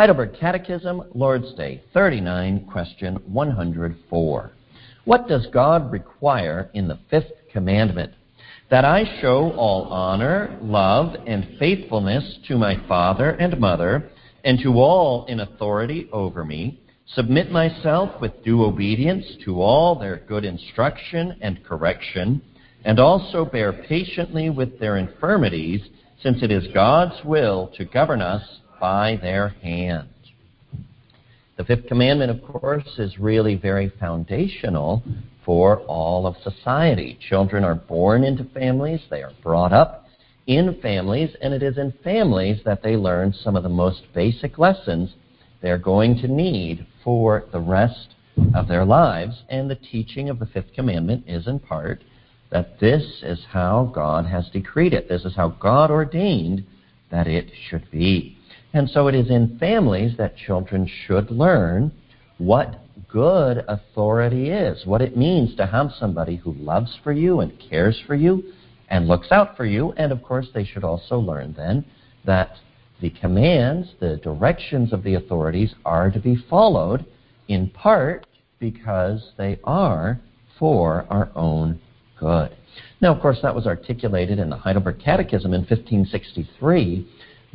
Heidelberg Catechism, Lord's Day, 39, question 104. What does God require in the fifth commandment? That I show all honor, love, and faithfulness to my father and mother, and to all in authority over me, submit myself with due obedience to all their good instruction and correction, and also bear patiently with their infirmities, since it is God's will to govern us by their hand. The fifth commandment, of course, is really very foundational for all of society. Children are born into families, they are brought up in families, and it is in families that they learn some of the most basic lessons they're going to need for the rest of their lives. And the teaching of the fifth commandment is in part that this is how God has decreed it. This is how God ordained that it should be. And so it is in families that children should learn what good authority is, what it means to have somebody who loves for you and cares for you and looks out for you. And of course, they should also learn then that the commands, the directions of the authorities are to be followed in part because they are for our own good. Now, of course, that was articulated in the Heidelberg Catechism in 1563,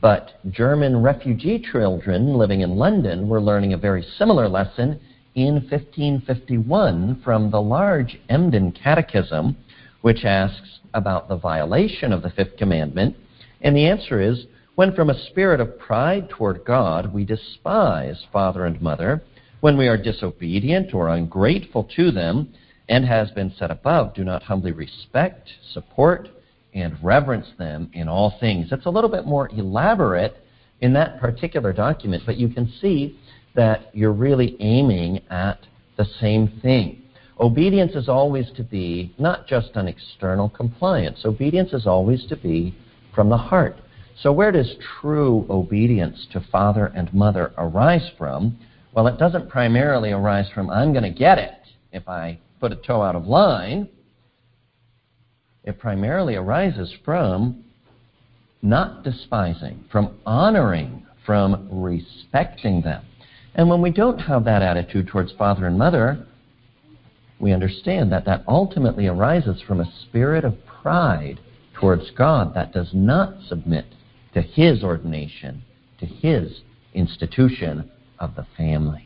but German refugee children living in London were learning a very similar lesson in 1551 from the large Emden Catechism, which asks about the violation of the fifth commandment. And the answer is when from a spirit of pride toward God we despise father and mother, when we are disobedient or ungrateful to them, and has been set above, do not humbly respect, support, and reverence them in all things. It's a little bit more elaborate in that particular document, but you can see that you're really aiming at the same thing. Obedience is always to be not just an external compliance, obedience is always to be from the heart. So, where does true obedience to father and mother arise from? Well, it doesn't primarily arise from, I'm going to get it if I put a toe out of line. It primarily arises from not despising, from honoring, from respecting them. And when we don't have that attitude towards father and mother, we understand that that ultimately arises from a spirit of pride towards God that does not submit to His ordination, to His institution of the family.